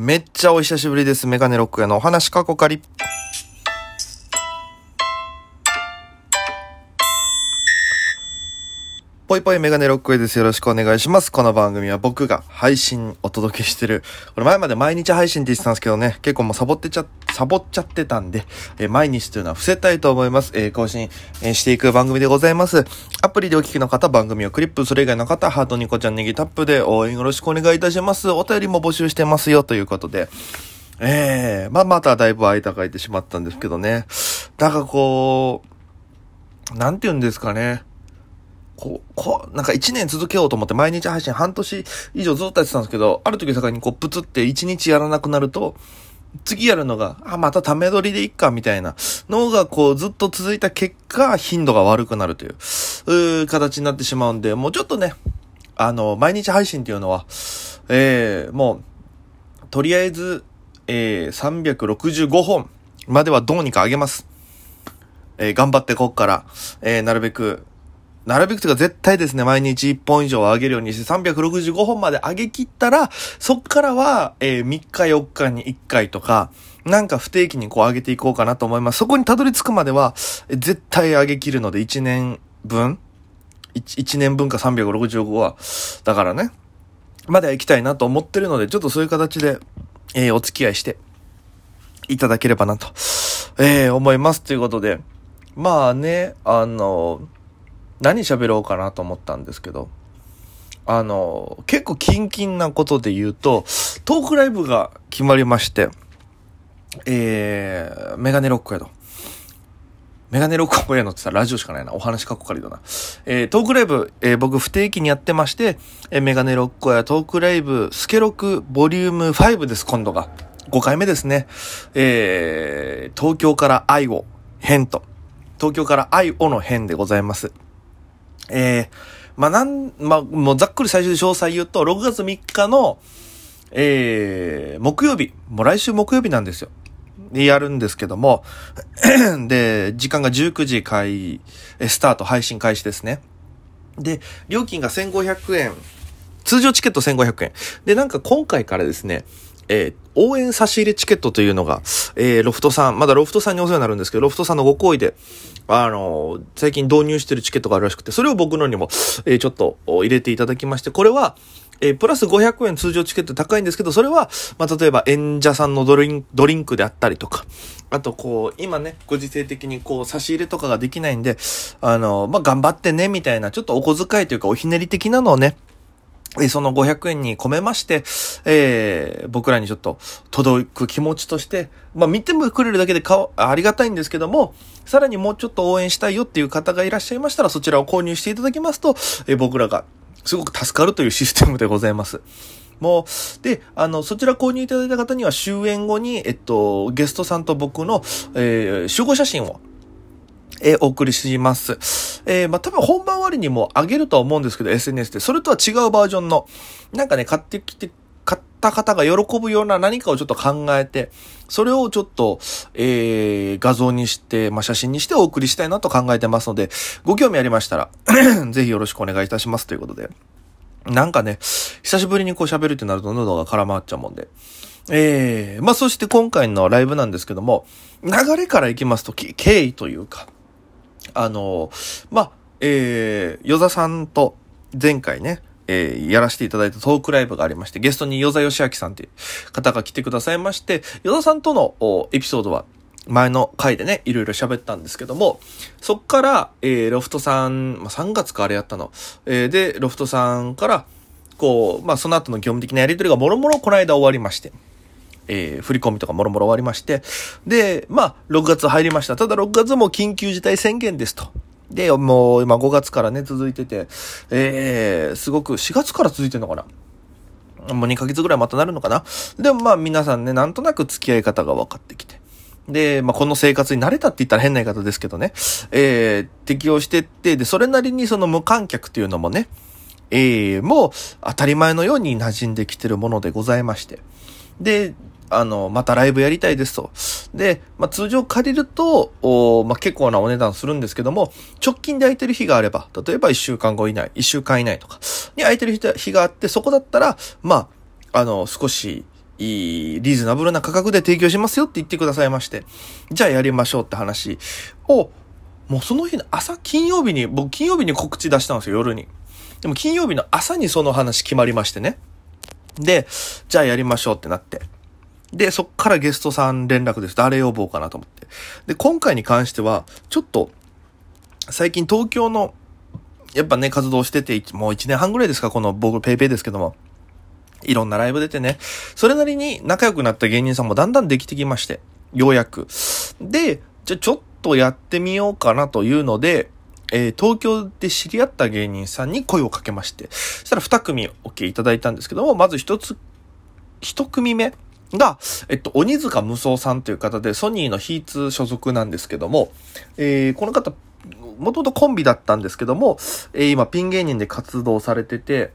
めっちゃお久しぶりです。メガネロックへのお話過去仮。ぽいぽいメガネロックへです。よろしくお願いします。この番組は僕が配信お届けしてる。これ前まで毎日配信って言ってたんですけどね、結構もうサボってちゃ、サボっちゃってたんで、えー毎日というのは伏せたいと思います。えー更新、えーしていく番組でございます。アプリでお聞きの方、番組をクリップ、それ以外の方、ハートニコちゃんネギタップで応援よろしくお願いいたします。お便りも募集してますよ、ということで。ええまあまただいぶ間が空いてしまったんですけどね。だからこう、なんて言うんですかね。こう、こう、なんか一年続けようと思って毎日配信半年以上ずっとやってたんですけど、ある時境にこうプツって一日やらなくなると、次やるのが、あ、またため撮りでいっか、みたいなのがこうずっと続いた結果、頻度が悪くなるという、うー形になってしまうんで、もうちょっとね、あの、毎日配信っていうのは、ええもう、とりあえず、えー、365本まではどうにか上げます。えー頑張ってこっから、えーなるべく、なるべくというか絶対ですね、毎日1本以上上げるようにして365本まで上げ切ったら、そっからは、えー3日4日に1回とか、なんか不定期にこう上げていこうかなと思います。そこにたどり着くまでは、絶対上げ切るので1年分？1, 1年分か365は、だからね、までは行きたいなと思ってるので、ちょっとそういう形で、えーお付き合いしていただければなと、えー思います。ということで、まあね、あの、何喋ろうかなと思ったんですけど、あの、結構キンキンなことで言うと、トークライブが決まりまして、えー、メガネロックやと。メガネロックやのって言ったらラジオしかないな。お話かっこかりだな。えー、トークライブ、えー僕不定期にやってまして、えーメガネロックやトークライブ、スケロクボリューム5です、今度が。5回目ですね。えー、東京から愛を編と。東京から愛をの編でございます。えー、まあ、なん、まあ、もうざっくり最初で詳細言うと、6月3日の、えー、木曜日、もう来週木曜日なんですよ。で、やるんですけども、で、時間が19時開、スタート、配信開始ですね。で、料金が1500円。通常チケット1500円。で、なんか今回からですね、えー応援差し入れチケットというのが、えーロフトさん、まだロフトさんにお世話になるんですけど、ロフトさんのご好意で、あのー最近導入してるチケットがあるらしくて、それを僕のにも、えーちょっと入れていただきまして、これは、えプラス500円通常チケット高いんですけど、それは、まあ、例えば演者さんのドリンドリンクであったりとか、あとこう、今ね、ご時世的にこう、差し入れとかができないんで、あのまあ、頑張ってね、みたいな、ちょっとお小遣いというか、おひねり的なのをね、その500円に込めまして、えー僕らにちょっと届く気持ちとして、まあ見てもくれるだけでかありがたいんですけども、さらにもうちょっと応援したいよっていう方がいらっしゃいましたら、そちらを購入していただきますと、えー僕らがすごく助かるというシステムでございます。もう、で、あの、そちら購入いただいた方には終演後に、えっと、ゲストさんと僕の、えー集合写真を、えーお送りします。えーまあ、多分本番終わりにも上げるとは思うんですけど、SNS で。それとは違うバージョンの、なんかね、買ってきて、買った方が喜ぶような何かをちょっと考えて、それをちょっと、えー画像にして、まあ、写真にしてお送りしたいなと考えてますので、ご興味ありましたら、ぜひよろしくお願いいたしますということで。なんかね、久しぶりにこう喋るってなると喉が絡まっちゃうもんで。ええまあそして今回のライブなんですけども、流れからいきますと、経緯というか、あの、まあ、えー、与座さんと前回ね、えー、やらせていただいたトークライブがありまして、ゲストに与座義明さんっていう方が来てくださいまして、与座さんとのエピソードは前の回でね、いろいろ喋ったんですけども、そっから、えー、ロフトさん、まあ、3月かあれやったの。えー、で、ロフトさんから、こう、まあ、その後の業務的なやりとりがもろもろこの間終わりまして、えー、振り込みとかもろもろ終わりまして、で、まあ、6月入りました。ただ6月も緊急事態宣言ですと。で、もう今5月からね、続いてて、えー、すごく4月から続いてんのかなもう2ヶ月ぐらいまたなるのかなでもまあ皆さんね、なんとなく付き合い方が分かってきて。で、まあこの生活に慣れたって言ったら変な言い方ですけどね、えー、適応してって、で、それなりにその無観客っていうのもね、ええもう当たり前のように馴染んできてるものでございまして。で、あの、またライブやりたいですと。で、まあ、通常借りると、おまあ、結構なお値段するんですけども、直近で空いてる日があれば、例えば1週間後以内、1週間以内とかに空いてる日があって、そこだったら、まあ、あの、少し、いい、リーズナブルな価格で提供しますよって言ってくださいまして、じゃあやりましょうって話を、もうその日の朝、金曜日に、僕金曜日に告知出したんですよ、夜に。でも金曜日の朝にその話決まりましてね。で、じゃあやりましょうってなって。で、そっからゲストさん連絡です。誰呼ぼうかなと思って。で、今回に関しては、ちょっと、最近東京の、やっぱね、活動してて、もう1年半ぐらいですか、この僕、ペイペイですけども。いろんなライブ出てね、それなりに仲良くなった芸人さんもだんだんできてきまして、ようやく。で、じゃちょっとやってみようかなというので、えー、東京で知り合った芸人さんに声をかけまして、そしたら2組 OK いただいたんですけども、まず1つ、1組目が、えっと、鬼塚無双さんという方で、ソニーのヒーツ所属なんですけども、えー、この方、もともとコンビだったんですけども、えー、今ピン芸人で活動されてて、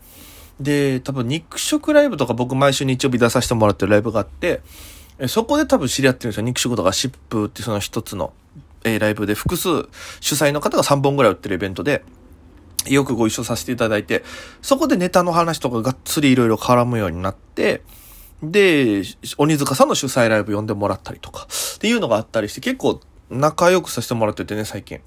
で、多分肉食ライブとか僕毎週日曜日出させてもらってるライブがあって、そこで多分知り合ってるんですよ。肉食とかシップってその一つの、えー、ライブで複数主催の方が3本ぐらい売ってるイベントで、よくご一緒させていただいて、そこでネタの話とかがっつりいろいろ絡むようになって、で、鬼塚さんの主催ライブ呼んでもらったりとか、っていうのがあったりして、結構仲良くさせてもらっててね、最近。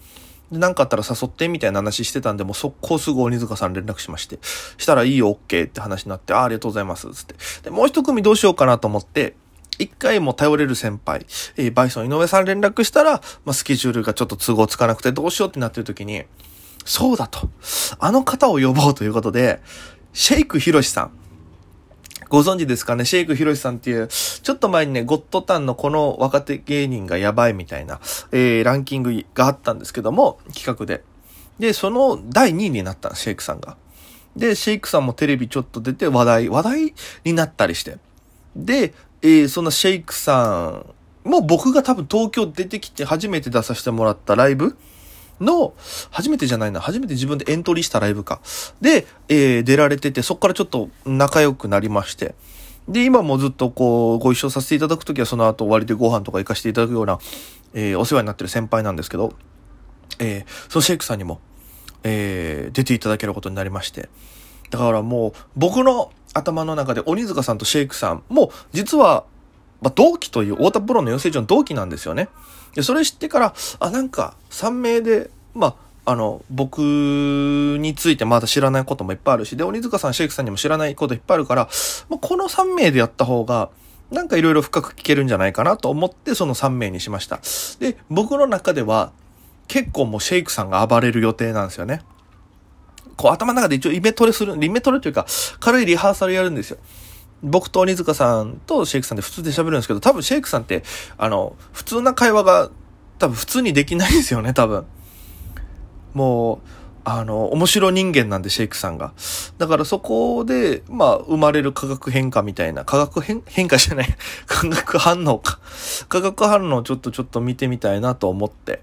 で、なんかあったら誘ってみたいな話してたんで、もう速攻すぐ鬼塚さん連絡しまして、したらいいよ、OK って話になって、ああ、ありがとうございます、つって。で、もう一組どうしようかなと思って、一回も頼れる先輩、えー、バイソン井上さん連絡したら、まあ、スケジュールがちょっと都合つかなくてどうしようってなってる時に、そうだと。あの方を呼ぼうということで、シェイクヒロシさん。ご存知ですかね？シェイクヒロシさんっていう、ちょっと前にね、ゴッドタンのこの若手芸人がやばいみたいな、えー、ランキングがあったんですけども、企画で。で、その第2位になったシェイクさんが。で、シェイクさんもテレビちょっと出て話題、話題になったりして。で、えー、そんなシェイクさんも僕が多分東京出てきて初めて出させてもらったライブの、初めてじゃないな、初めて自分でエントリーしたライブか。で、えー、出られてて、そっからちょっと仲良くなりまして。で、今もずっとこう、ご一緒させていただくときはその後終わりでご飯とか行かせていただくような、えー、お世話になってる先輩なんですけど、えー、そのシェイクさんにも、えー、出ていただけることになりまして。だからもう、僕の頭の中で鬼塚さんとシェイクさんも、実は、まあ、同期という、太田プロの養成所の同期なんですよね。で、それ知ってから、あ、なんか、3名で、まあ、あの、僕についてまだ知らないこともいっぱいあるし、で、鬼塚さん、シェイクさんにも知らないこといっぱいあるから、まあ、この3名でやった方が、なんかいろいろ深く聞けるんじゃないかなと思って、その3名にしました。で、僕の中では、結構もうシェイクさんが暴れる予定なんですよね。こう頭の中で一応イメトレする、イメトレというか、軽いリハーサルやるんですよ。僕と鬼塚さんとシェイクさんで普通で喋るんですけど、多分シェイクさんって、あの、普通な会話が多分普通にできないですよね、多分。もう、あの、面白人間なんで、シェイクさんが。だからそこで、まあ、生まれる化学変化みたいな、化学変、変化じゃない、化学反応か。化学反応をちょっとちょっと見てみたいなと思って。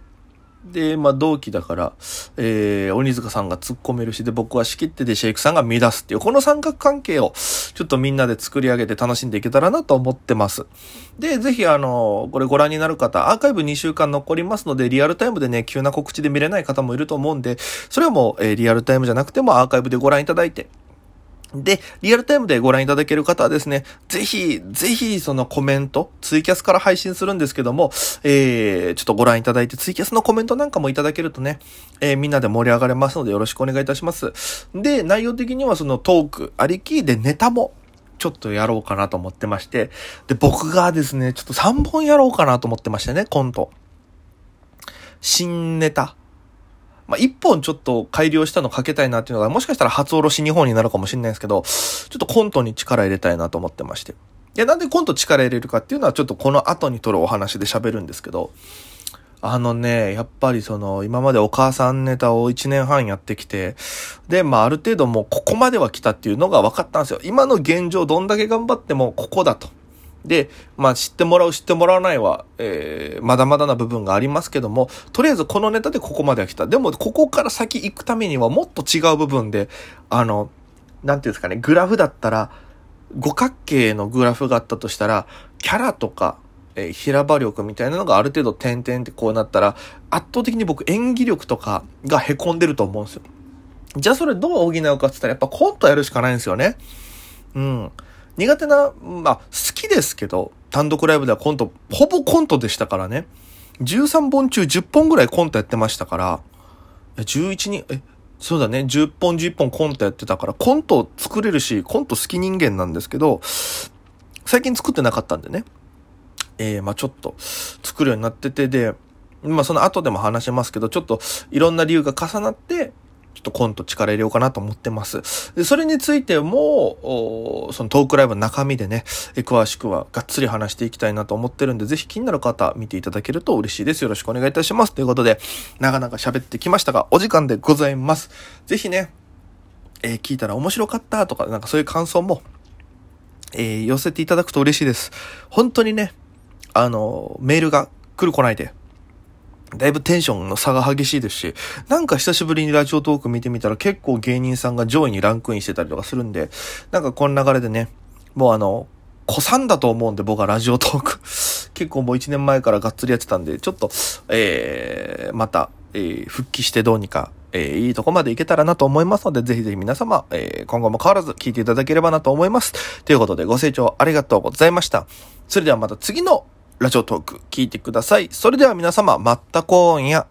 で、まあ、同期だから、えー、鬼塚さんが突っ込めるし、で、僕は仕切ってでシェイクさんが乱すっていう、この三角関係を、ちょっとみんなで作り上げて楽しんでいけたらなと思ってます。で、ぜひ、あの、これご覧になる方、アーカイブ2週間残りますので、リアルタイムでね、急な告知で見れない方もいると思うんで、それはもう、えー、リアルタイムじゃなくてもアーカイブでご覧いただいて、で、リアルタイムでご覧いただける方はですね、ぜひ、ぜひそのコメント、ツイキャスから配信するんですけども、えー、ちょっとご覧いただいて、ツイキャスのコメントなんかもいただけるとね、えー、みんなで盛り上がれますのでよろしくお願いいたします。で、内容的にはそのトークありきでネタも、ちょっとやろうかなと思ってまして、で、僕がですね、ちょっと3本やろうかなと思ってましてね、コント。新ネタ。まあ、一本ちょっと改良したのかけたいなっていうのが、もしかしたら初おろし日本になるかもしれないんですけど、ちょっとコントに力入れたいなと思ってまして。で、なんでコント力入れるかっていうのはちょっとこの後に撮るお話で喋るんですけど、あのね、やっぱりその、今までお母さんネタを1年半やってきて、で、まあある程度もうここまでは来たっていうのが分かったんですよ。今の現状どんだけ頑張ってもここだと。で、まあ知ってもらう知ってもらわないは、えー、まだまだな部分がありますけども、とりあえずこのネタでここまでは来た。でも、ここから先行くためにはもっと違う部分で、あの、なんていうんですかね、グラフだったら、五角形のグラフがあったとしたら、キャラとか、えー、平場力みたいなのがある程度点々ってこうなったら、圧倒的に僕演技力とかが凹んでると思うんですよ。じゃあそれどう補うかって言ったらやっぱコントやるしかないんですよね。うん。苦手な、まあ、好きですけど、単独ライブではコント、ほぼコントでしたからね。13本中10本ぐらいコントやってましたから、11人、え、そうだね、10本11本コントやってたから、コント作れるし、コント好き人間なんですけど、最近作ってなかったんでね。えー、まあちょっと作るようになってて、で、まあその後でも話しますけど、ちょっといろんな理由が重なって、ちょっとコント力入れようかなと思ってます。で、それについても、そのトークライブの中身でね、詳しくはがっつり話していきたいなと思ってるんで、ぜひ気になる方見ていただけると嬉しいです。よろしくお願いいたします。ということで、なかなか喋ってきましたが、お時間でございます。ぜひね、えー、聞いたら面白かったとか、なんかそういう感想も、えー、寄せていただくと嬉しいです。本当にね、あの、メールが来る来ないで、だいぶテンションの差が激しいですし、なんか久しぶりにラジオトーク見てみたら結構芸人さんが上位にランクインしてたりとかするんで、なんかこの流れでね、もうあの、子さんだと思うんで僕はラジオトーク 結構もう1年前からがっつりやってたんで、ちょっと、えー、また、えー、復帰してどうにか、えー、いいとこまでいけたらなと思いますので、ぜひぜひ皆様、えー、今後も変わらず聞いていただければなと思います。ということでご清聴ありがとうございました。それではまた次のラジオトーク聞いてください。それでは皆様、まった今夜。